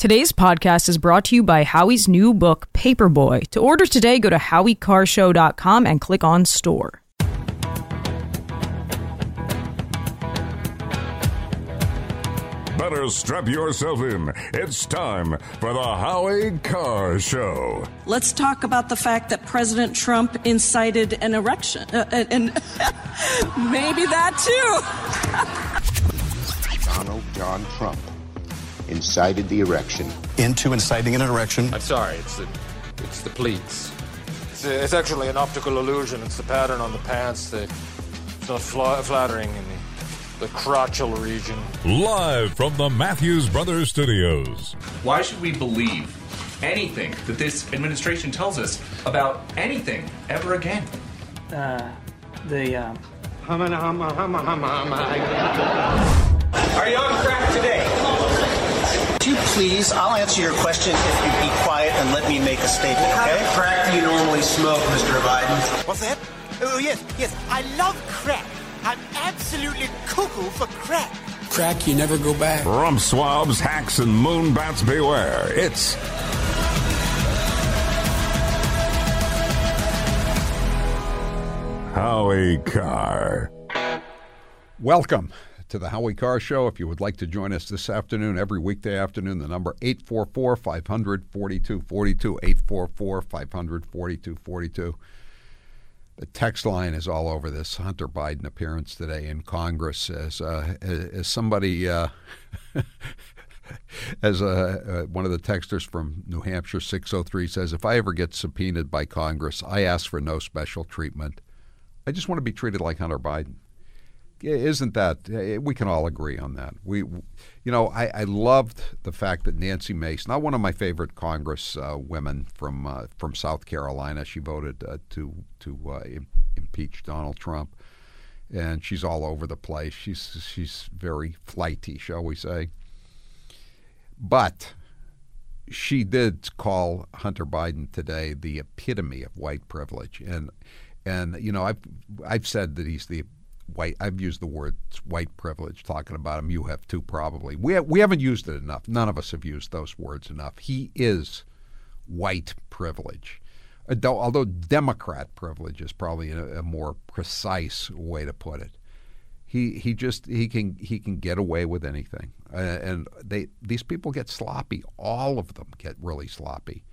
Today's podcast is brought to you by Howie's new book, Paperboy. To order today, go to howiecarrshow.com and click on store. Better strap yourself in. It's time for the Howie Carr Show. Let's talk about the fact that President Trump incited an erection. Uh, and maybe that too. Donald John Trump incited the erection. Into inciting an erection. I'm sorry, it's the, it's the pleats. It's, it's actually an optical illusion. It's the pattern on the pants. That it's not fla- flattering in the, the crotchal region. Live from the Matthews Brothers Studios. Why should we believe anything that this administration tells us about anything ever again? Uh, the. Uh... Are you on crack today? Would you please, I'll answer your question if you be quiet and let me make a statement, okay? What crack do you normally smoke, Mr. Biden? What's that? Oh, yes, yes. I love crack. I'm absolutely cuckoo for crack. Crack, you never go back. Rump swabs, hacks, and moon bats beware. It's Howie Carr. Welcome to the Howie Carr Show. If you would like to join us this afternoon, every weekday afternoon, the number 844 500 4242. 844 500 4242. The text line is all over this Hunter Biden appearance today in Congress as, uh, as somebody. Uh, as a, uh, one of the texters from New Hampshire 603 says, if I ever get subpoenaed by Congress, I ask for no special treatment. I just want to be treated like Hunter Biden. Isn't that we can all agree on that? We, you know, I, I loved the fact that Nancy Mace, not one of my favorite Congress uh, women from uh, from South Carolina, she voted uh, to to uh, Im- impeach Donald Trump, and she's all over the place. She's she's very flighty, shall we say? But she did call Hunter Biden today the epitome of white privilege, and and you know I've I've said that he's the white. I've used the word white privilege talking about him. You have too, probably. We ha- we haven't used it enough. None of us have used those words enough. He is white privilege, although Democrat privilege is probably a, a more precise way to put it. He he just he can he can get away with anything, uh, and they these people get sloppy. All of them get really sloppy.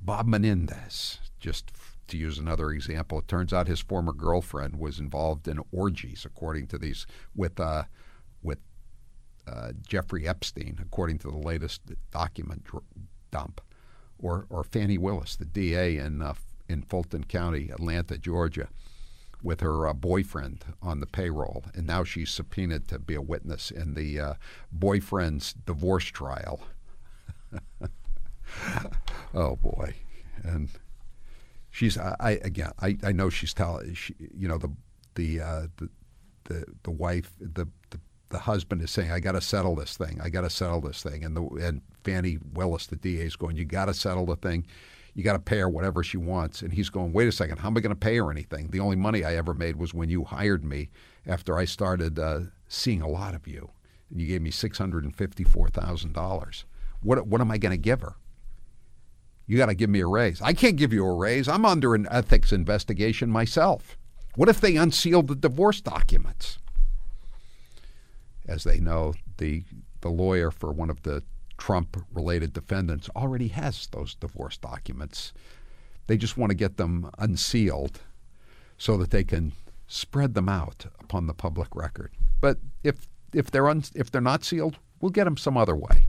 Bob Menendez just to use another example, it turns out his former girlfriend was involved in orgies, according to these with uh, with uh, Jeffrey Epstein, according to the latest document dump, or or Fani Willis, the DA in uh, in Fulton County, Atlanta, Georgia, with her uh, boyfriend on the payroll, and now she's subpoenaed to be a witness in the uh, boyfriend's divorce trial. oh boy, and she's I again I, I know she's telling she, you know the the uh, the, the the wife the, the the husband is saying I got to settle this thing. I got to settle this thing. And the and Fani Willis the DA is going you got to settle the thing. You got to pay her whatever she wants. And he's going wait a second. How am I going to pay her anything? The only money I ever made was when you hired me after I started uh, seeing a lot of you. And you gave me six hundred and fifty four thousand dollars. What what am I going to give her you got to give me a raise. I can't give you a raise. I'm under an ethics investigation myself. What if they unsealed the divorce documents? As they know, the the lawyer for one of the Trump related defendants already has those divorce documents. They just want to get them unsealed so that they can spread them out upon the public record. But if if they're un, if they're not sealed, we'll get them some other way.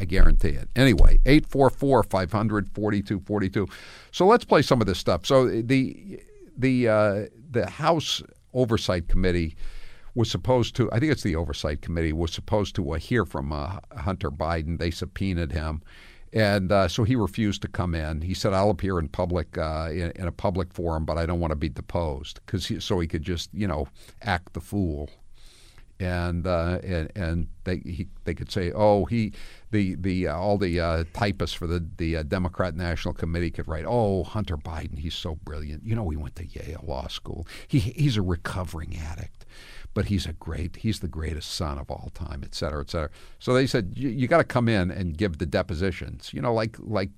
I guarantee it. Anyway, 844 500 4242. So let's play some of this stuff. So the the uh, the House Oversight Committee was supposed to, I think it's the Oversight Committee, was supposed to uh, hear from uh, Hunter Biden. They subpoenaed him. And uh, so he refused to come in. He said, "I'll appear in public uh, in, in, a public forum, but I don't want to be deposed because so he could just, you know, act the fool." and uh, and and they he, they could say, oh, he the the uh, all the uh, typists for the the uh, Democrat National Committee could write, oh, Hunter Biden, he's so brilliant. You know, he went to Yale Law School. He he's a recovering addict, but he's a great he's the greatest son of all time, et cetera, et cetera. So they said, you, got to come in and give the depositions. You know, like like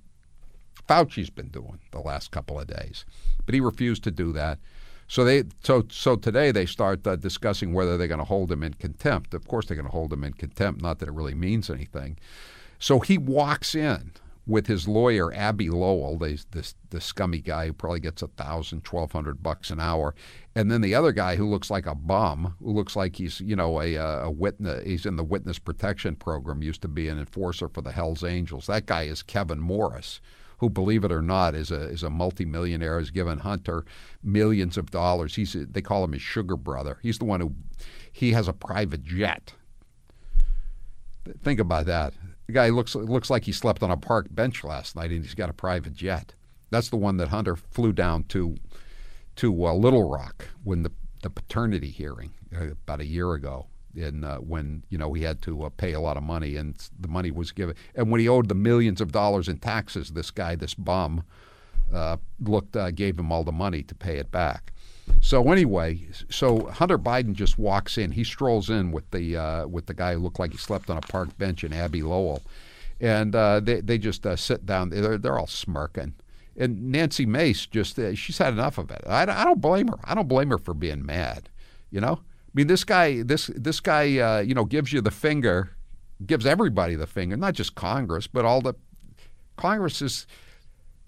Fauci's been doing the last couple of days, but he refused to do that. So they so so today they start uh, discussing whether they're going to hold him in contempt. Of course, they're going to hold him in contempt. Not that it really means anything. So he walks in with his lawyer Abbe Lowell, this this, the scummy guy who probably gets a thousand, twelve hundred bucks an hour, and then the other guy who looks like a bum, who looks like he's you know a, a witness, he's in the witness protection program, used to be an enforcer for the Hell's Angels. That guy is Kevin Morris who, believe it or not, is a is a multimillionaire, has given Hunter millions of dollars. He's they call him his sugar brother. He's the one who he has a private jet. Think about that. The guy looks looks like he slept on a park bench last night, and he's got a private jet. That's the one that Hunter flew down to to uh, Little Rock when the the paternity hearing uh, about a year ago in uh, when you know he had to uh, pay a lot of money and the money was given. And when he owed the millions of dollars in taxes this guy this bum uh, looked uh, gave him all the money to pay it back. So anyway so Hunter Biden just walks in. He strolls in with the uh, with the guy who looked like he slept on a park bench in Abbe Lowell. And uh, they they just sit down. They're they're all smirking. And Nancy Mace just she's had enough of it. I, I don't blame her. I don't blame her for being mad you know mean, this guy, this this guy, uh, you know, gives you the finger, gives everybody the finger, not just Congress, but all the Congress is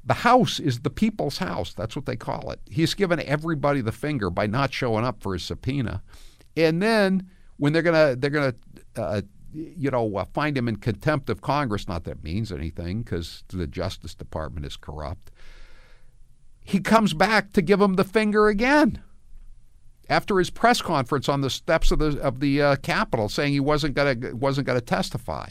the House is the people's house. That's what they call it. He's given everybody the finger by not showing up for his subpoena, and then when they're gonna they're gonna uh, you know uh, find him in contempt of Congress, not that means anything because the Justice Department is corrupt. He comes back to give him the finger again after his press conference on the steps of the of the uh, Capitol, saying he wasn't gonna wasn't gonna testify.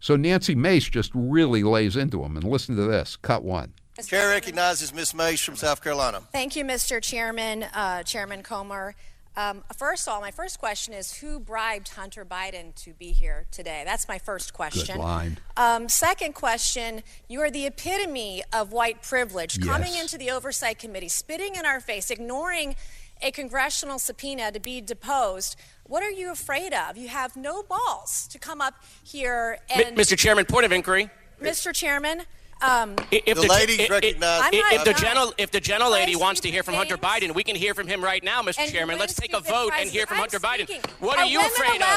So Nancy Mace just really lays into him. And listen to this. Cut one. Chair recognizes Ms. Mace from South Carolina. Thank you, Mr. Chairman, uh, Chairman Comer. Um, first of all, my first question is who bribed Hunter Biden to be here today? That's my first question. Good line. Um, second question you are the epitome of white privilege, yes. coming into the Oversight Committee, spitting in our face, ignoring a congressional subpoena to be deposed. What are you afraid of? You have no balls to come up here and. Mr. Chairman, point of inquiry. Mr. Chairman, um, if the, the lady if, recognized, if, if the gentle if the gentle lady wants to hear from Hunter Biden, we can hear from him right now, Mr. Chairman. Let's take a vote and hear from I'm Hunter speaking. Biden. What are, are you afraid of?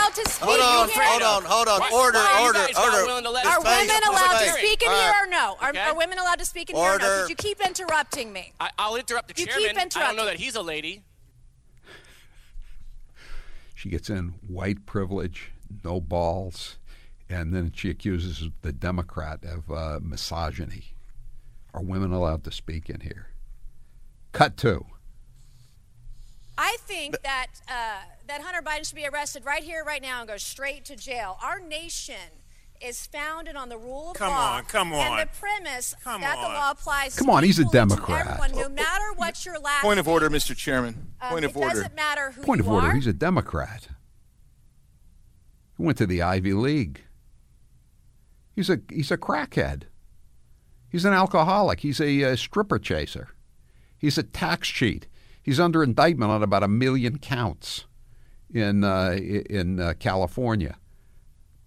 Hold on, hold on, hold on. Order, order, order. Are women allowed to speak in here or no? Are, okay. are women allowed to speak in order. here or no? Because you keep interrupting me. I, will interrupt the you chairman. Keep interrupting. I don't know that he's a lady. She gets in white privilege, no balls, and then she accuses the Democrat of uh, misogyny. Are women allowed to speak in here? Cut two. I think that uh, that Hunter Biden should be arrested right here, right now, and go straight to jail. Our nation is founded on the rule of come law. On, come on, And the premise come that on. the law applies. Come on, he's a Democrat. Everyone, no matter what your last. Point of order, Mr. Chairman. Um, Point of it order. doesn't matter who Point you of order. are. He's a Democrat. He went to the Ivy League. He's a he's a crackhead. He's an alcoholic. He's a, a stripper chaser. He's a tax cheat. He's under indictment on about a million counts in uh, in uh, California.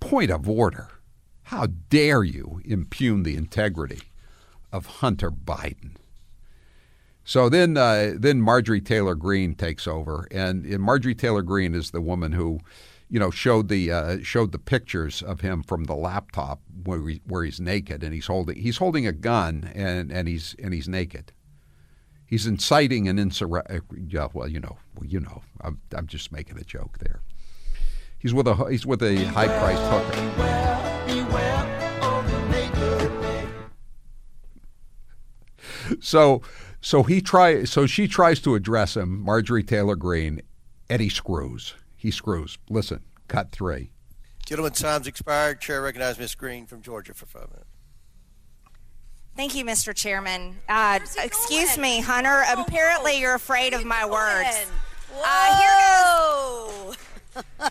Point of order. How dare you impugn the integrity of Hunter Biden? So then, uh, then Marjorie Taylor Greene takes over, and, and, Marjorie Taylor Greene is the woman who, you know, showed the uh, showed the pictures of him from the laptop where, he, where he's naked and he's holding he's holding a gun and, and he's and he's naked. He's inciting an insurrection. Yeah, well, you know, well, you know, I'm, I'm just making a joke there. He's with a he's with a high priced hooker. So, so he try so she tries to address him, Marjorie Taylor Greene, eddie screws. He screws. Listen, cut three. Gentlemen, time's expired. Chair recognizes Ms. Greene from Georgia for five minutes. Thank you, Mr. Chairman. Uh, excuse going? me, Hunter. Apparently, you're afraid of my words. Whoa. Uh, here goes.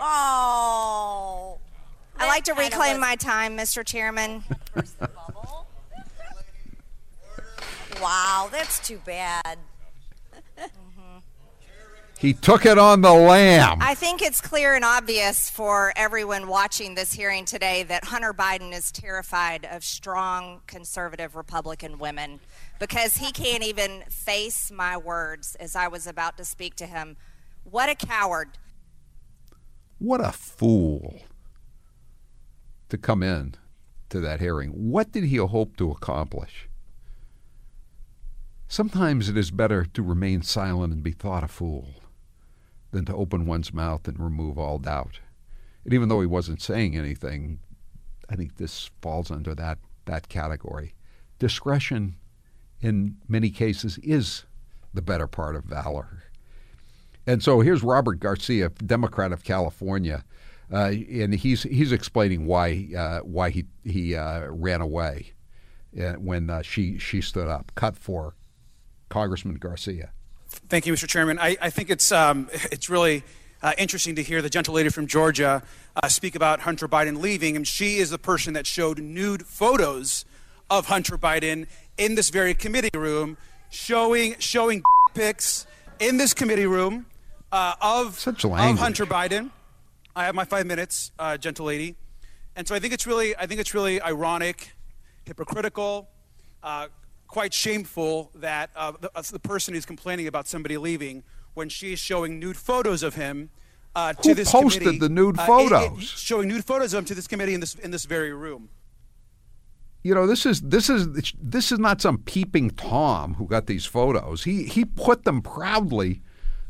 oh. I like to reclaim my time, Mr. Chairman. wow, that's too bad. He took it on the lam. I think it's clear and obvious for everyone watching this hearing today that Hunter Biden is terrified of strong conservative Republican women because he can't even face my words as I was about to speak to him. What a coward. What a fool to come in to that hearing. What did he hope to accomplish? Sometimes it is better to remain silent and be thought a fool than to open one's mouth and remove all doubt. And even though he wasn't saying anything, I think this falls under that, that category. Discretion, in many cases, is the better part of valor. And so here's Robert Garcia, Democrat of California, and he's he's explaining why uh, why he he uh, ran away uh, when uh, she she stood up. Cut four Congressman Garcia. Thank you, Mr. Chairman. I, I think it's, um, it's really uh, interesting to hear the gentle lady from Georgia uh, speak about Hunter Biden leaving. And she is the person that showed nude photos of Hunter Biden in this very committee room, showing, showing pics in this committee room uh, of, Such of. Hunter Biden. I have my five minutes, uh, gentle lady. And so I think it's really, I think it's really ironic, hypocritical, uh, quite shameful that uh, the, uh, the, person who's complaining about somebody leaving when she's showing nude photos of him uh, to Who this posted committee, the nude uh, photos? it- it- showing nude photos of him to this committee in this in this very room. You know, this is this is this is not some peeping tom who got these photos. He he put them proudly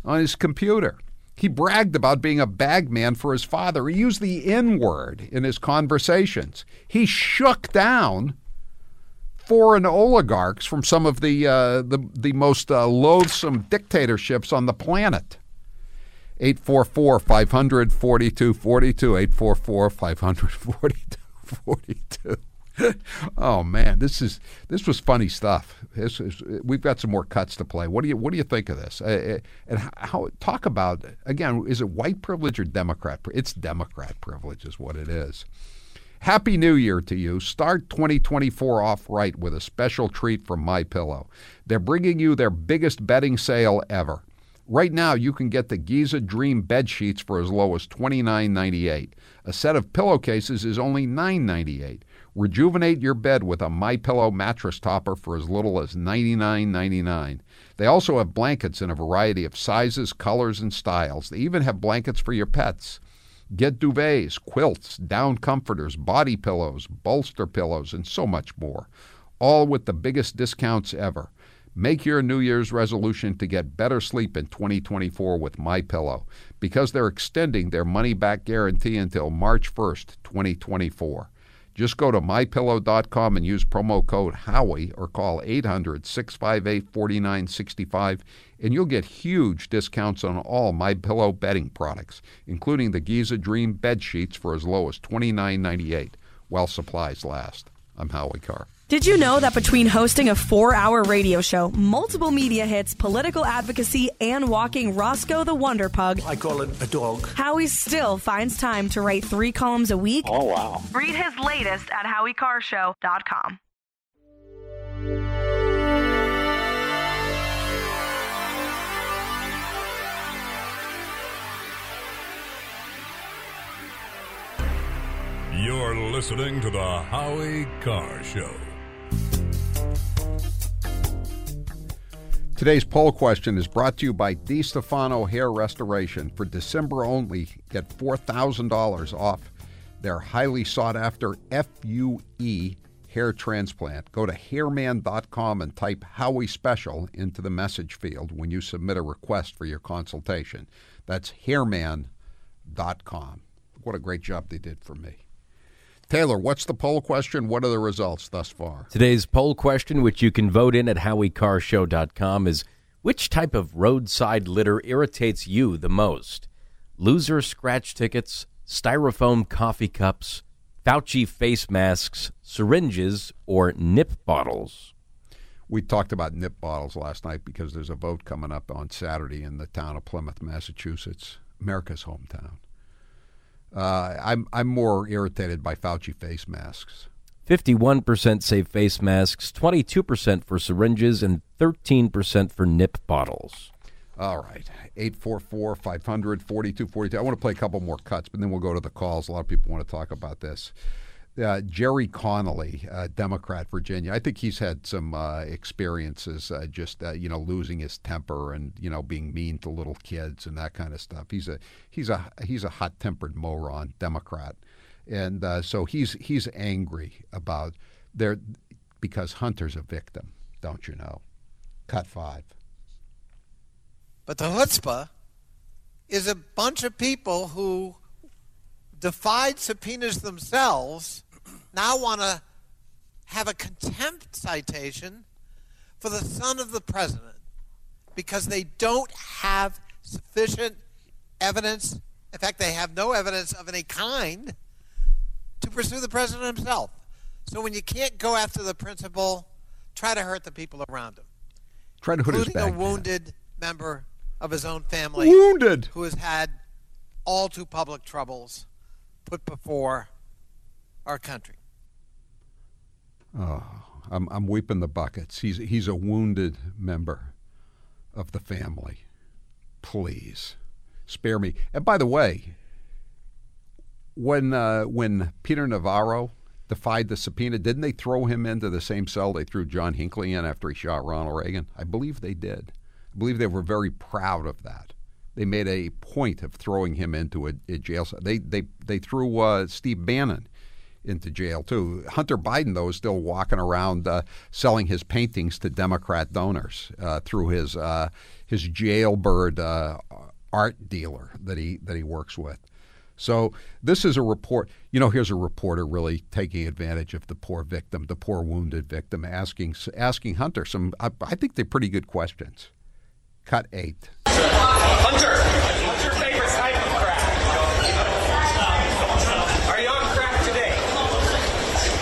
on his computer. He bragged about being a bagman for his father. He used the N word in his conversations. He shook down foreign oligarchs from some of the uh, the, the most uh, loathsome dictatorships on the planet. 844 500 4242. 844 500 4242. oh man, this is this was funny stuff. This is, we've got some more cuts to play. What do you what do you think of this? Uh, and how talk about again? Is it white privilege or Democrat? It's Democrat privilege, is what it is. Happy New Year to you. Start 2024 off right with a special treat from My Pillow. They're bringing you their biggest bedding sale ever. Right now, you can get the Giza Dream bed sheets for as low as $29.98. A set of pillowcases is only $9.98. Rejuvenate your bed with a My Pillow mattress topper for as little as $99.99. They also have blankets in a variety of sizes, colors, and styles. They even have blankets for your pets. Get duvets, quilts, down comforters, body pillows, bolster pillows, and so much more. All with the biggest discounts ever. Make your New Year's resolution to get better sleep in 2024 with My Pillow because they're extending their money back guarantee until March 1st, 2024. Just go to mypillow.com and use promo code Howie or call 800 658 4965 and you'll get huge discounts on all My Pillow bedding products, including the Giza Dream bed sheets for as low as $29.98 while supplies last. I'm Howie Carr. Did you know that between hosting a four hour radio show, multiple media hits, political advocacy, and walking Roscoe the Wonder Pug, I call it a dog. Howie still finds time to write three columns a week? Oh, wow. Read his latest at HowieCarrshow.com. You're listening to the Howie Carr Show. Today's poll question is brought to you by DiStefano Hair Restoration. For December only, get $4,000 off their highly sought after FUE hair transplant. Go to hairman.com and type Howie Special into the message field when you submit a request for your consultation. That's hairman.com. What a great job they did for me. Taylor, what's the poll question? What are the results thus far? Today's poll question, which you can vote in at howiecarrshow.com, is which type of roadside litter irritates you the most? Loser scratch tickets, styrofoam coffee cups, Fauci face masks, syringes, or nip bottles? We talked about nip bottles last night because there's a vote coming up on Saturday in the town of Plymouth, Massachusetts. America's hometown. Uh, I'm I'm more irritated by Fauci face masks. 51% say face masks, 22% for syringes, and 13% for nip bottles. All right. 844 500 4242. I want to play a couple more cuts, but then we'll go to the calls. A lot of people want to talk about this. Uh, Gerry Connolly, uh, Democrat, Virginia. I think he's had some uh, experiences, uh, just uh, you know, losing his temper and you know being mean to little kids and that kind of stuff. He's a he's a he's a hot-tempered moron, Democrat, and uh, so he's he's angry about there because Hunter's a victim, don't you know? Cut five. But the chutzpah is a bunch of people who defied subpoenas themselves now want to have a contempt citation for the son of the president because they don't have sufficient evidence. In fact, they have no evidence of any kind to pursue the president himself. So when you can't go after the principal, try to hurt the people around him. Try to hurt his back. a wounded member of his own family. Wounded. Who has had all too public troubles put before our country. Oh, I'm I'm weeping the buckets. He's he's a wounded member of the family. Please spare me. And by the way, when uh, when Peter Navarro defied the subpoena, didn't they throw him into the same cell they threw John Hinckley in after he shot Ronald Reagan? I believe they did. I believe they were very proud of that. They made a point of throwing him into a, a jail. They they they threw uh, Steve Bannon into jail too. Hunter Biden though is still walking around uh, selling his paintings to Democrat donors uh, through his uh, his jailbird uh, art dealer that he that he works with. So this is a report. You know, here's a reporter really taking advantage of the poor victim, the poor wounded victim, asking asking Hunter some. I, I think they're pretty good questions. Cut eight. Hunter, what's your favorite type of crack? Are you on crack today?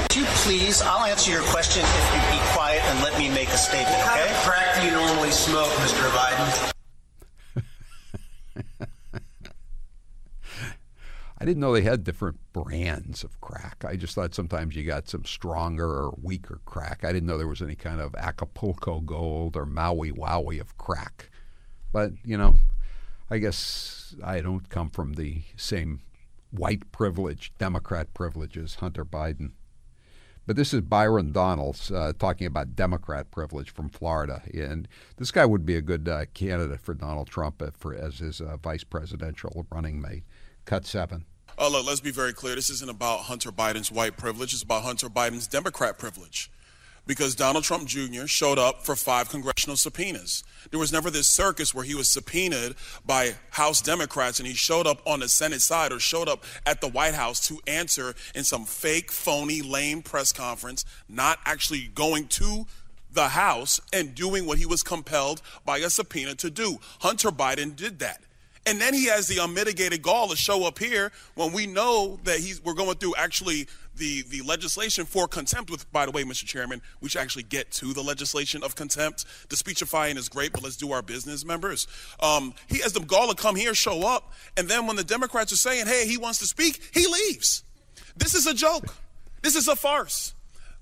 Would you please, I'll answer your question if you be quiet and let me make a statement, What kind okay? of crack do you normally smoke, Mr. Biden? I didn't know they had different brands of crack. I just thought sometimes you got some stronger or weaker crack. I didn't know there was any kind of Acapulco Gold or Maui Wowie of crack. But, you know, I guess I don't come from the same white privilege, Democrat privilege as Hunter Biden. But this is Byron Donalds uh, talking about Democrat privilege from Florida, and this guy would be a good uh, candidate for Donald Trump uh, for as his uh, vice presidential running mate. Cut seven. Oh, look, let's be very clear. This isn't about Hunter Biden's white privilege. It's about Hunter Biden's Democrat privilege. Because Donald Trump Jr. showed up for five congressional subpoenas. There was never this circus where he was subpoenaed by House Democrats and he showed up on the Senate side or showed up at the White House to answer in some fake, phony, lame press conference, not actually going to the House and doing what he was compelled by a subpoena to do. Hunter Biden did that. And then he has the unmitigated gall to show up here when we know that he's we're going through actually the, the legislation for contempt with by the way, Mr. Chairman, we should actually get to the legislation of contempt. The speechifying is great, but let's do our business, members. Um, he has the gall to come here, show up, and then when the Democrats are saying, hey, he wants to speak, he leaves. This is a joke. This is a farce.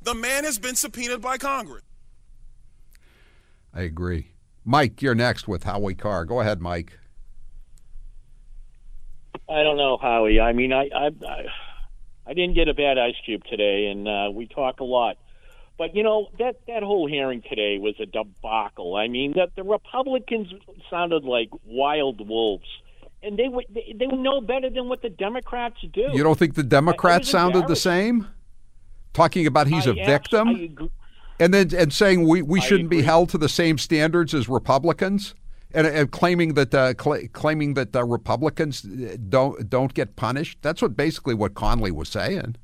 The man has been subpoenaed by Congress. I agree. Mike, you're next with Howie Carr. Go ahead, Mike. I don't know, Howie. I mean, I I, I, didn't get a bad ice cube today, and uh, we talk a lot. But you know that that whole hearing today was a debacle. I mean, that the Republicans sounded like wild wolves, and they would they, they know better than what the Democrats do. You don't think the Democrats sounded the same? Talking about he's I a victim, and then and saying we, we shouldn't be held to the same standards as Republicans, and, and claiming that uh, cl- claiming that uh, Republicans don't don't get punished. That's what basically what Connolly was saying.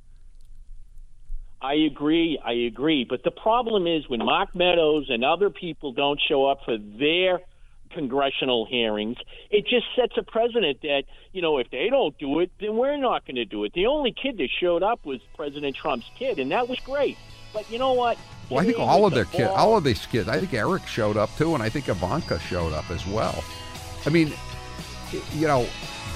I agree. I agree. But the problem is when Mark Meadows and other people don't show up for their congressional hearings, it just sets a precedent that, you know, if they don't do it, then we're not going to do it. The only kid that showed up was President Trump's kid, and that was great. But you know what? Well, I think all of their the kids, all of these kids. I think Eric showed up too, and I think Ivanka showed up as well. I mean, you know,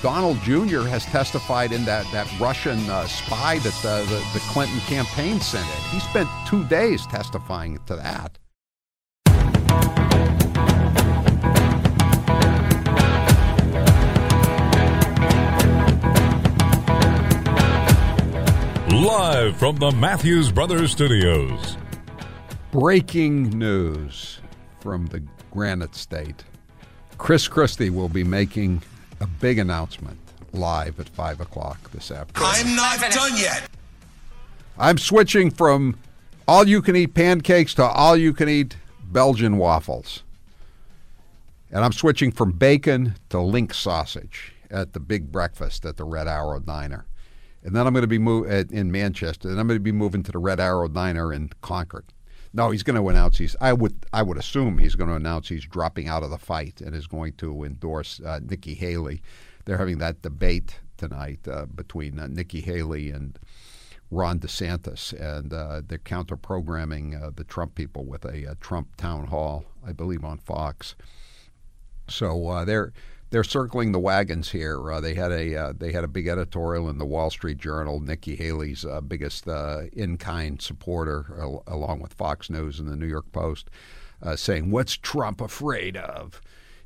Donald Jr. has testified in that, that Russian uh, spy that the, the, the Clinton campaign sent in. He spent two days testifying to that. Live from the Matthews Brothers Studios. Breaking news from the Granite State. Chris Christie will be making a big announcement live at 5 o'clock this afternoon. I'm not done yet. I'm switching from all you can eat pancakes to all you can eat Belgian waffles. And I'm switching from bacon to link sausage at the big breakfast at the Red Arrow Diner. And then I'm going to be move in Manchester, and I'm going to be moving to the Red Arrow Diner in Concord. No, he's going to announce he's. I would. I would assume he's going to announce he's dropping out of the fight and is going to endorse uh, Nikki Haley. They're having that debate tonight uh, between uh, Nikki Haley and Ron DeSantis, and uh, they're counter programming uh, the Trump people with a, a, Trump town hall, I believe, on Fox. So uh, they're they're circling the wagons here. Uh, they had a uh, they had a big editorial in the Wall Street Journal. Nikki Haley's uh, biggest uh, in-kind supporter, al- along with Fox News and the New York Post, uh, saying, "What's Trump afraid of?"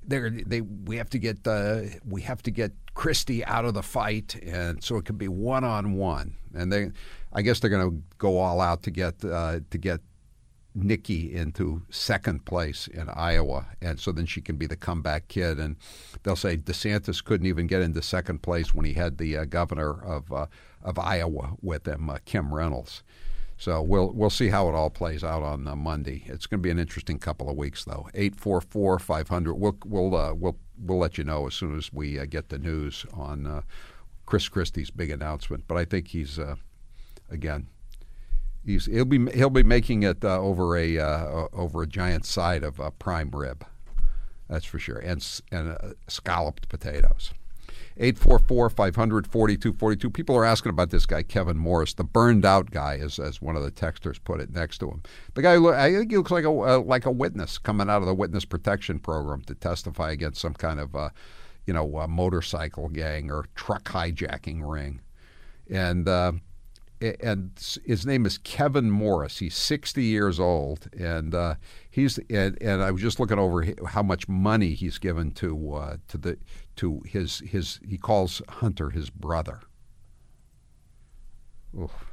They're, they we have to get uh, we have to get Christie out of the fight, and so it could be one on one. And they, I guess they're going to go all out to get to get Nikki into second place in Iowa, and so then she can be the comeback kid. And they'll say DeSantis couldn't even get into second place when he had the uh, governor of uh, of Iowa with him, uh, Kim Reynolds. So we'll we'll see how it all plays out on uh, Monday. It's going to be an interesting couple of weeks, though. Eight four four five hundred. We'll we'll uh, we'll we'll let you know as soon as we uh, get the news on Chris Christie's big announcement. But I think he's again He's, he'll be he'll be making it uh, over a uh, over a giant side of uh, prime rib, that's for sure, and and uh, scalloped potatoes. 844-500-4242. People are asking about this guy Kevin Morris, the burned out guy, as as one of the texters put it next to him. The guy, I think he looks like a uh, like a witness coming out of the witness protection program to testify against some kind of you know motorcycle gang or truck hijacking ring, and and his name is Kevin Morris. He's 60 years old, and uh, he's and, and, I was just looking over how much money he's given to uh, to the to his his he calls Hunter his brother. Oof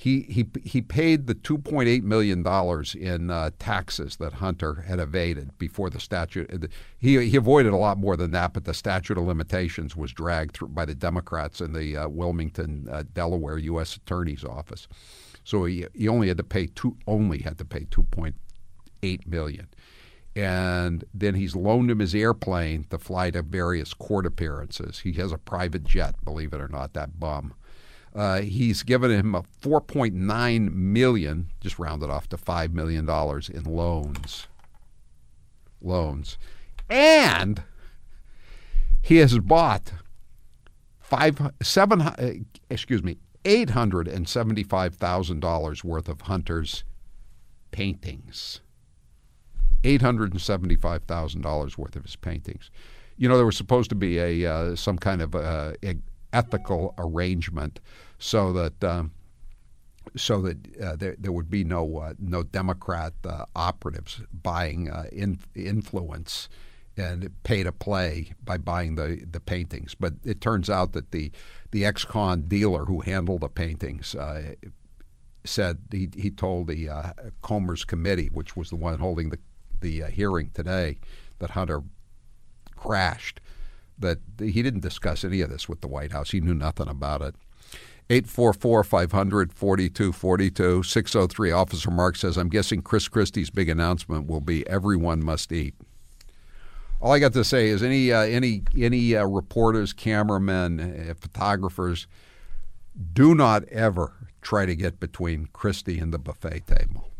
he he he paid the 2.8 million dollars in uh, taxes that Hunter had evaded before the statute. He he avoided a lot more than that, but the statute of limitations was dragged through by the Democrats in the uh, Wilmington, uh, Delaware U.S. Attorney's office. So he he only had to pay two only had to pay 2.8 million. And then he's loaned him his airplane to fly to various court appearances. He has a private jet, believe it or not, that bum. Uh, he's given him a 4.9 million, just rounded off to five million dollars in loans. Loans, and he has bought five seven uh, excuse me eight hundred and seventy five thousand dollars worth of Hunter's paintings. Eight hundred and seventy five thousand dollars worth of his paintings. You know, there was supposed to be a uh, some kind of uh, ethical arrangement so that um, so that uh, there, there would be no uh, no Democrat uh, operatives buying uh, in, influence and pay to play by buying the, the paintings. But it turns out that the the ex-con dealer who handled the paintings uh, said he, he told the uh, Comer's committee, which was the one holding the the hearing today, that Hunter crashed that he didn't discuss any of this with the White House. He knew nothing about it. 844 500 4242 603. Officer Mark says, I'm guessing Chris Christie's big announcement will be everyone must eat. All I got to say is any uh, any any uh, reporters, cameramen, uh, photographers, do not ever try to get between Christie and the buffet table.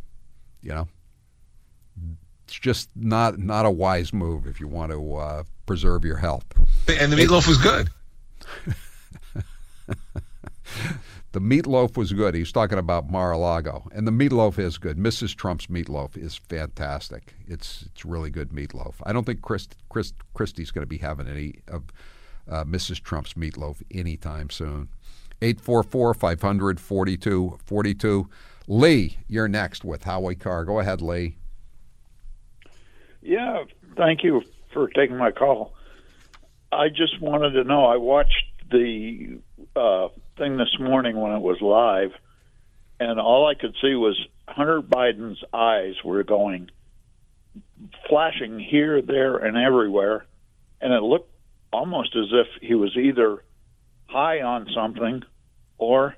You know, it's just not not a wise move if you want to uh, preserve your health. And the meatloaf was good. The meatloaf was good. He's talking about Mar-a-Lago, and the meatloaf is good. Mrs. Trump's meatloaf is fantastic. It's it's really good meatloaf. I don't think Chris, Chris Christie's going to be having any of uh, Mrs. Trump's meatloaf anytime soon. 844 500 4242. Lee, you're next with Howie Carr. Go ahead, Lee. Yeah, thank you for taking my call. I just wanted to know. I watched the uh, thing this morning when it was live, and all I could see was Hunter Biden's eyes were going flashing here, there, and everywhere, and it looked almost as if he was either high on something or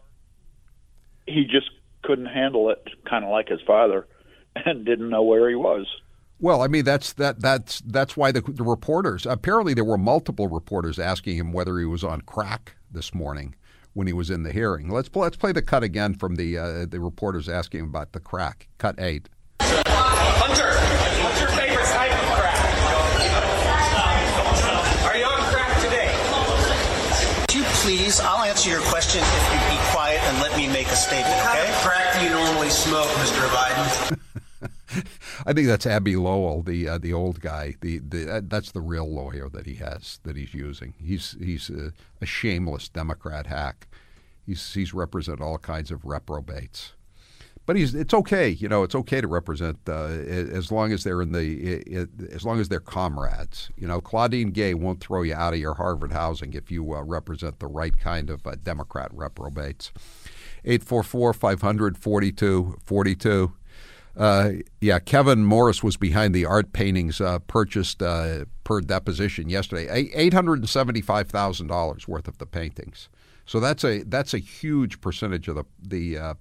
he just couldn't handle it, kind of like his father, and didn't know where he was. Well, I mean that's that that's that's why the, the reporters apparently there were multiple reporters asking him whether he was on crack this morning when he was in the hearing. Let's let's play the cut again from the uh, the reporters asking him about the crack. Cut eight. Hunter, what's your favorite type of crack? Are you on crack today? Would you please, I'll answer your question if you be quiet and let me make a statement, What okay? kind of crack do you normally smoke, Mr. Biden? I think that's Abbe Lowell, the uh, the old guy. The, the uh, that's the real lawyer that he has that he's using. He's he's a, a shameless Democrat hack. He's he's represented all kinds of reprobates. But he's it's okay, you know, it's okay to represent uh, as long as they're in the as long as they're comrades. You know, Claudine Gay won't throw you out of your Harvard housing if you uh, represent the right kind of uh, Democrat reprobates. 844 500 4242. Uh, yeah, Kevin Morris was behind the art paintings uh, purchased uh, per deposition yesterday. Eight hundred and seventy-five thousand dollars worth of the paintings. So that's a that's a huge percentage of the the uh,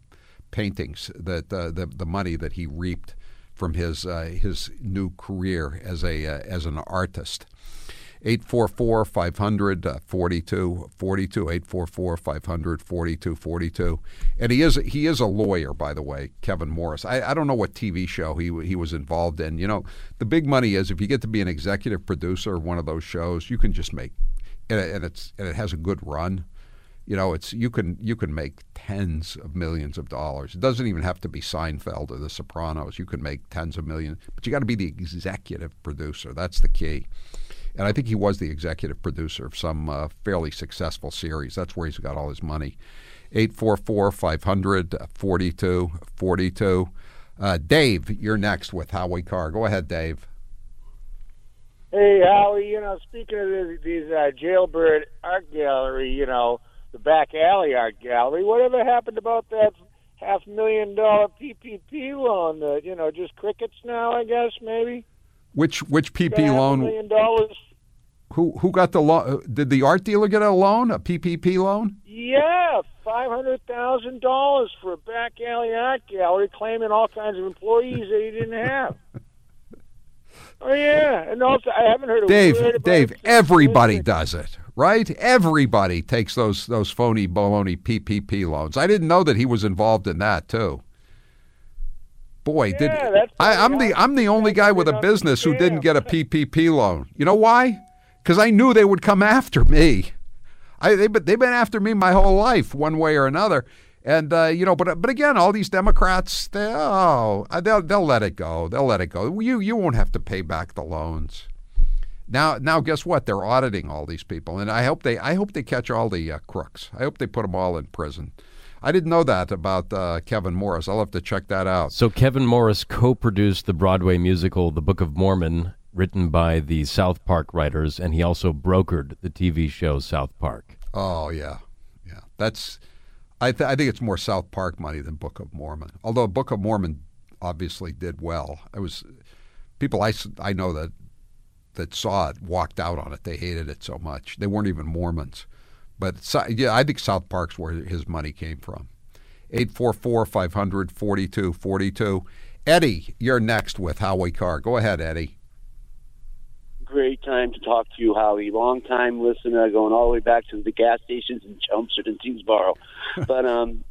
paintings that uh, the the money that he reaped from his uh, his new career as a as an artist. 844 500 42 42 844 500 42 42 and he is he is a lawyer by the way Kevin Morris. I, I don't know what TV show he he was involved in. You know the big money is if you get to be an executive producer of one of those shows you can just make and, and it's and it has a good run. You know it's you can you can make tens of millions of dollars. It doesn't even have to be Seinfeld or the Sopranos. You can make tens of millions but you got to be the executive producer. That's the key and I think he was the executive producer of some uh, fairly successful series. That's where he's got all his money. 844 500 42 42. Uh, Dave, you're next with Howie Carr. Go ahead, Dave. Hey, Howie, you know, speaking of these, these uh, jailbird art gallery, you know, the back alley art gallery, whatever happened about that half million dollar PPP loan? That, you know, just crickets now, I guess, maybe? Which which PP loan? million dollars. Who who got the loan? Did the art dealer get a loan? A PPP loan? Yeah, five hundred thousand dollars for a back alley art gallery, claiming all kinds of employees that he didn't have. oh yeah, and also I haven't heard word Dave, Dave, everybody does it, right? Everybody takes those those phony baloney PPP loans. I didn't know that he was involved in that too. Boy, did Yeah, that's I, I'm the I'm the only guy with a business who didn't get a PPP loan. You know why? Because I knew they would come after me. I they but they've been after me my whole life, one way or another. And uh, you know, but but again, all these Democrats, they oh, they'll they'll let it go. They'll let it go. You you won't have to pay back the loans. Now now guess what? They're auditing all these people, and I hope they I hope they catch all the uh, crooks. I hope they put them all in prison. I didn't know that about uh, Kevin Morris. I'll have to check that out. So Kevin Morris co-produced the Broadway musical The Book of Mormon, written by the South Park writers, and he also brokered the TV show South Park. Oh yeah, yeah. That's I th- I think it's more South Park money than Book of Mormon. Although Book of Mormon obviously did well. It was people I, I know that that saw it walked out on it. They hated it so much. They weren't even Mormons. But yeah, I think South Park's where his money came from. 844 500 4242. Eddie, you're next with Howie Carr. Go ahead, Eddie. Great time to talk to you, Howie. Long time listener, going all the way back to the gas stations in Chelmsford and Tyngsboro. but um,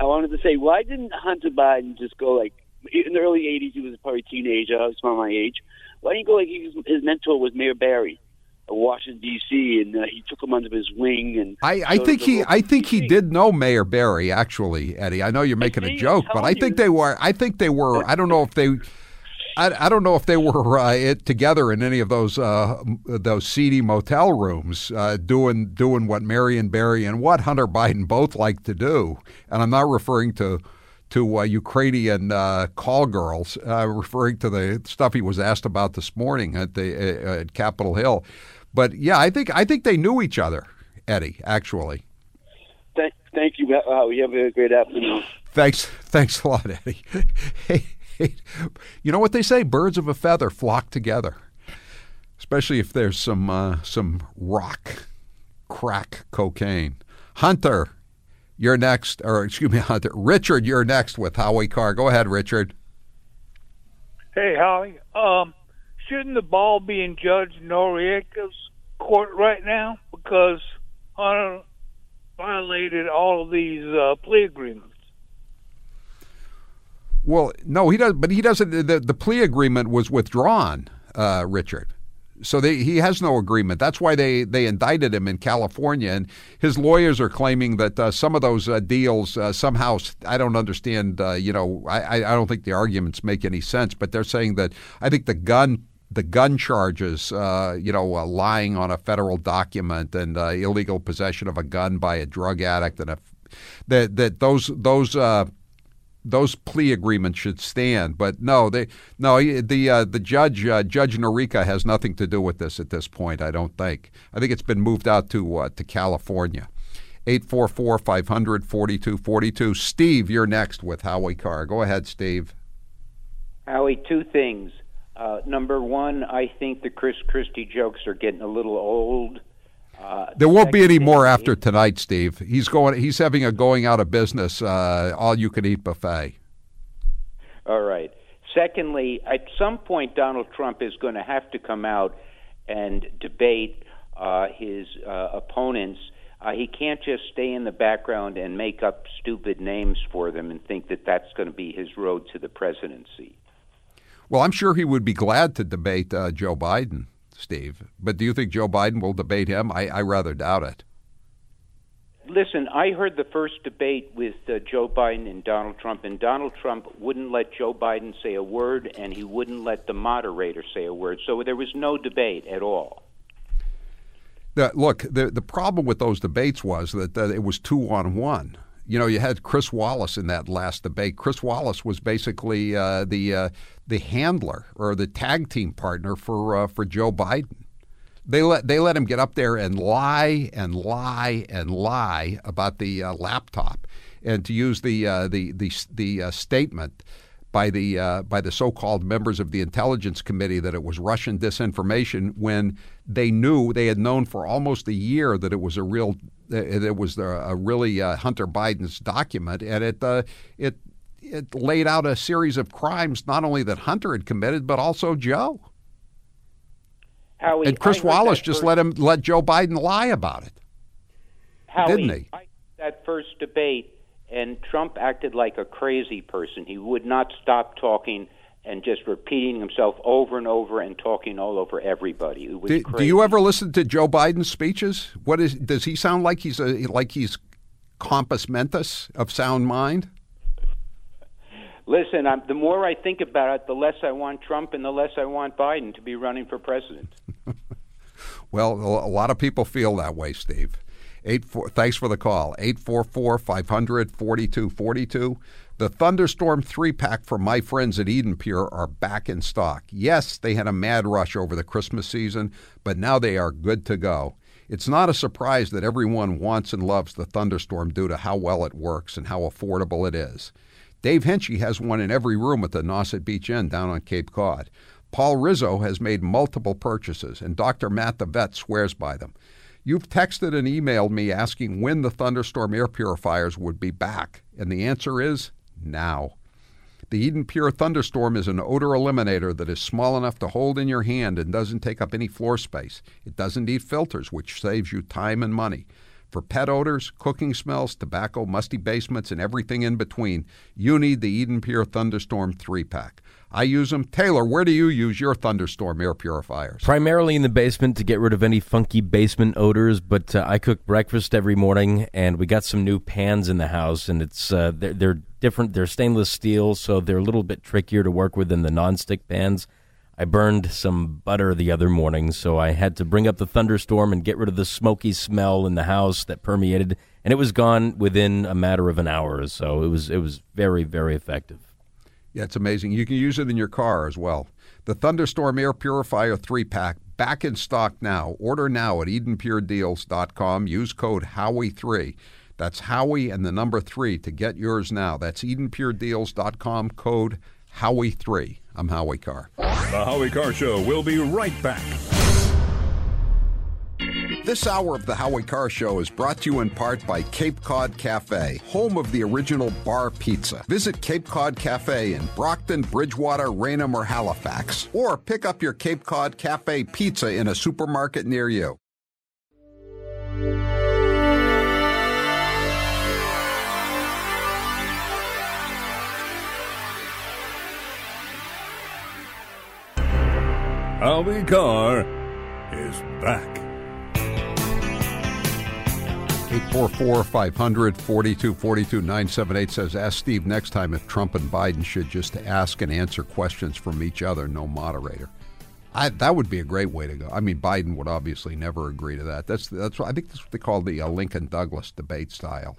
I wanted to say, why didn't Hunter Biden just go like in the early '80s? He was probably a teenager. I was around my age. Why didn't he go like he was, his mentor was Mayor Barry? Washington D.C. and uh, he took him under his wing. And I, I think he I think he did know Mayor Barry actually, Eddie. I know you're making a joke, but I think they were. I think they were. I don't know if they. I, I don't know if they were uh, it, together in any of those uh, those seedy motel rooms uh, doing doing what Marion Barry and what Hunter Biden both like to do, and I'm not referring to to uh, Ukrainian uh, call girls, uh, referring to the stuff he was asked about this morning at the uh, at Capitol Hill. But yeah, I think I think they knew each other, Eddie. Actually, Thank, thank you, Howie. You have a great afternoon. thanks thanks a lot, Eddie. hey, hey, you know what they say? Birds of a feather flock together, especially if there's some uh, some rock, crack cocaine. Hunter, you're next, or excuse me, Hunter. Richard, you're next with Howie Carr. Go ahead, Richard. Hey, Howie. Um, shouldn't the ball be in Judge Noreika's court right now because Hunter violated all of these uh, plea agreements? Well, no, he does, but he doesn't. The, the plea agreement was withdrawn, uh, Richard. So they, he has no agreement. That's why they, they indicted him in California. And his lawyers are claiming that uh, some of those uh, deals uh, somehow, I don't understand, uh, you know, I, I don't think the arguments make any sense, but they're saying that I think the gun the gun charges, uh, you know, uh, lying on a federal document and uh, illegal possession of a gun by a drug addict, and a, that that those those uh, those plea agreements should stand. But no, they no the uh, the judge uh, Judge Noreika has nothing to do with this at this point. I don't think. I think it's been moved out to to California. 844 500 4242. Steve, you're next with Howie Carr. Go ahead, Steve. Howie, two things. Uh, number one, I think the Chris Christie jokes are getting a little old. Uh, There won't be any more after tonight, Steve. He's going. He's having a going out of business, uh, all you can eat buffet. All right. Secondly, at some point, Donald Trump is going to have to come out and debate uh, his uh, opponents. Uh, he can't just stay in the background and make up stupid names for them and think that that's going to be his road to the presidency. Well, I'm sure he would be glad to debate uh, Joe Biden, Steve. But do you think Joe Biden will debate him? I, I rather doubt it. Listen, I heard the first debate with uh, Joe Biden and Donald Trump, and Donald Trump wouldn't let Joe Biden say a word, and he wouldn't let the moderator say a word. So there was no debate at all. The, look, the the problem with those debates was that, that it was two on one. You know, you had Chris Wallace in that last debate. Chris Wallace was basically uh, the uh, the handler or the tag team partner for uh, for Joe Biden. They let they let him get up there and lie and lie and lie about the uh, laptop, and to use the uh, the the the uh, statement by the by the so-called members of the intelligence committee that it was Russian disinformation when they knew they had known for almost a year that it was a real it was a really uh, Hunter Biden's document, and it uh, it it laid out a series of crimes not only that Hunter had committed but also Joe. Howie, and Chris Wallace just first- let him let Joe Biden lie about it, Howie, didn't he? I, that first debate, and Trump acted like a crazy person. He would not stop talking and just repeating himself over and over and talking all over everybody. Do, do you ever listen to Joe Biden's speeches? What is does he sound like? He's a like he's compos mentis of sound mind. Listen, I'm, the more I think about it, the less I want Trump and the less I want Biden to be running for president. Well, a lot of people feel that way, Steve. Eight four, thanks for the call. 844 500 4242. The Thunderstorm 3 pack from my friends at Eden Pure are back in stock. Yes, they had a mad rush over the Christmas season, but now they are good to go. It's not a surprise that everyone wants and loves the Thunderstorm due to how well it works and how affordable it is. Dave Henchy has one in every room at the Nauset Beach Inn down on Cape Cod. Paul Rizzo has made multiple purchases, and Dr. Matt the vet swears by them. You've texted and emailed me asking when the Thunderstorm air purifiers would be back, and the answer is now. The Eden Pure Thunderstorm is an odor eliminator that is small enough to hold in your hand and doesn't take up any floor space. It doesn't need filters, which saves you time and money. For pet odors, cooking smells, tobacco, musty basements, and everything in between, you need the Eden Pure Thunderstorm 3 pack. I use them. Taylor, where do you use your Thunderstorm air purifiers? Primarily in the basement to get rid of any funky basement odors, but uh, I cook breakfast every morning, and we got some new pans in the house, and it's uh, they're, they're different. They're stainless steel, so they're a little bit trickier to work with than the nonstick pans. I burned some butter the other morning, so I had to bring up the thunderstorm and get rid of the smoky smell in the house that permeated, and it was gone within a matter of an hour. Or so it was it was very very effective. Yeah, it's amazing. You can use it in your car as well. The Thunderstorm Air Purifier 3 pack back in stock now. Order now at EdenPureDeals.com. Use code Howie3. That's Howie and the number 3 to get yours now. That's EdenPureDeals.com code Howie3. I'm Howie Carr. The Howie Carr Show will be right back. This hour of the Howie Carr Show is brought to you in part by Cape Cod Cafe, home of the original bar pizza. Visit Cape Cod Cafe in Brockton, Bridgewater, Raynham, or Halifax, or pick up your Cape Cod Cafe pizza in a supermarket near you. Howie Carr is back. 844 500 4242 978 says, Ask Steve next time if Trump and Biden should just ask and answer questions from each other, no moderator. I, that would be a great way to go. I mean, Biden would obviously never agree to that. That's that's what, I think that's what they call the uh, Lincoln Douglas debate style.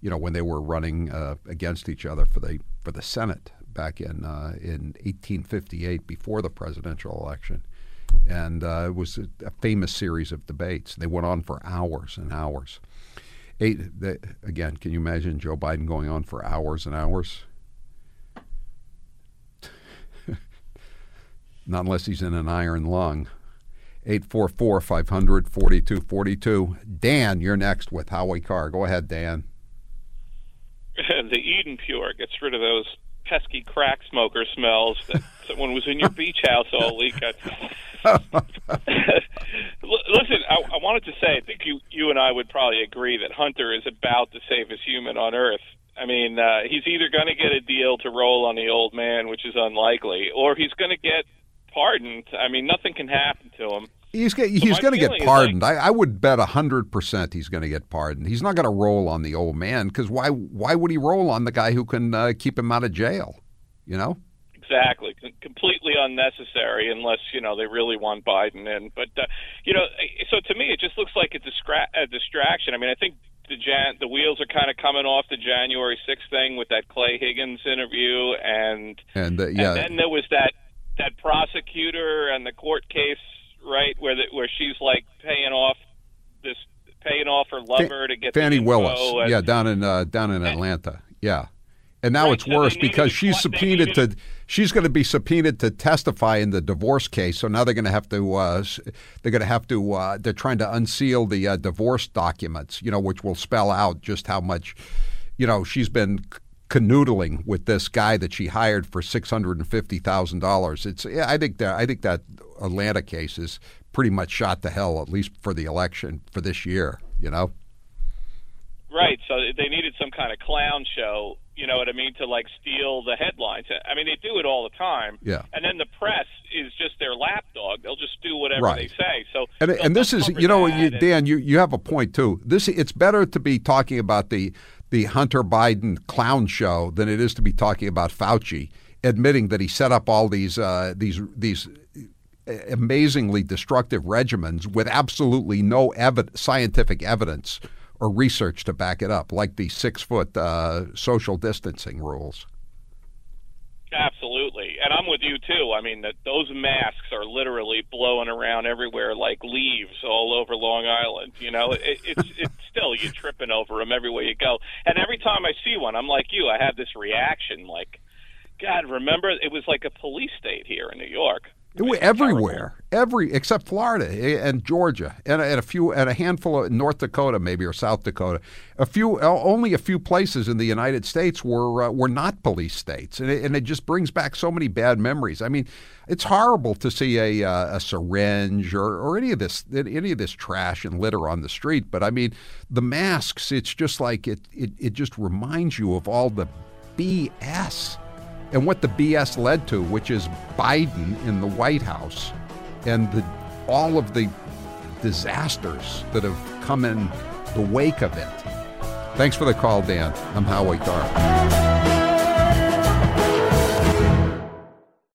You know, when they were running uh, against each other for the for the Senate back in uh, in 1858 before the presidential election, and uh, it was a, a famous series of debates. They went on for hours and hours. Eight the, again. Can you imagine Joe Biden going on for hours and hours? Not unless he's in an iron lung. 844 500 4242. Dan, you're next with Howie Carr. Go ahead, Dan. the Eden Pure gets rid of those pesky crack smoker smells that someone was in your beach house all week. Listen, I, I wanted to say, I think you you and I would probably agree that Hunter is about the safest human on earth. I mean, uh, he's either going to get a deal to roll on the old man, which is unlikely, or he's going to get pardoned. I mean, nothing can happen to him. He's get, he's going to get pardoned. Like, I, I would bet hundred percent he's going to get pardoned. He's not going to roll on the old man because why? Why would he roll on the guy who can uh, keep him out of jail? You know. Exactly, completely unnecessary unless you know they really want Biden in. But uh, you know, so to me, it just looks like a, distra- a distraction. I mean, I think the Jan- the wheels are kind of coming off the January 6th thing with that Clay Higgins interview, and and, uh, yeah. and then there was that that prosecutor and the court case, right, where the, where she's like paying off this paying off her lover to get Fani Willis, and, yeah, down in uh, down in Atlanta, yeah. And now Right, it's so worse because she's subpoenaed needed- to. She's going to be subpoenaed to testify in the divorce case. So now they're going to have to uh, they're going to have to. Uh, they're trying to unseal the uh, divorce documents. You know, which will spell out just how much. You know, she's been canoodling with this guy that she hired for six hundred and fifty thousand dollars. It's. I think that. I think that Atlanta case is pretty much shot to hell, at least for the election for this year. You know. Right. So they needed some kind of clown show, you know what I mean, to like steal the headlines. I mean, they do it all the time. Yeah. And then the press is just their lapdog. They'll just do whatever Right. they say. So And, and this is, you know, you, Dan, you, you have a point too. This it's better to be talking about the the Hunter Biden clown show than it is to be talking about Fauci admitting that he set up all these uh, these these amazingly destructive regimens with absolutely no evi- scientific evidence or research to back it up, like the six foot uh, social distancing rules. Absolutely, and I'm with you too. I mean, that those masks are literally blowing around everywhere like leaves all over Long Island. You know, it, it's it's still you're tripping over them everywhere you go. And every time I see one, I'm like you. I have this reaction, like, God, remember it was like a police state here in New York. Everywhere, every except Florida eh, and Georgia and, and a few and a handful of North Dakota maybe or South Dakota. A few, only a few places in the United States were uh, were not police states, and it, and it just brings back so many bad memories. I mean, it's horrible to see a uh, a syringe or, or any of this any of this trash and litter on the street. But I mean, the masks. It's just like it it, it just reminds you of all the BS and what the BS led to, which is Biden in the White House and the, all of the disasters that have come in the wake of it. Thanks for the call, Dan. I'm Howie Carr.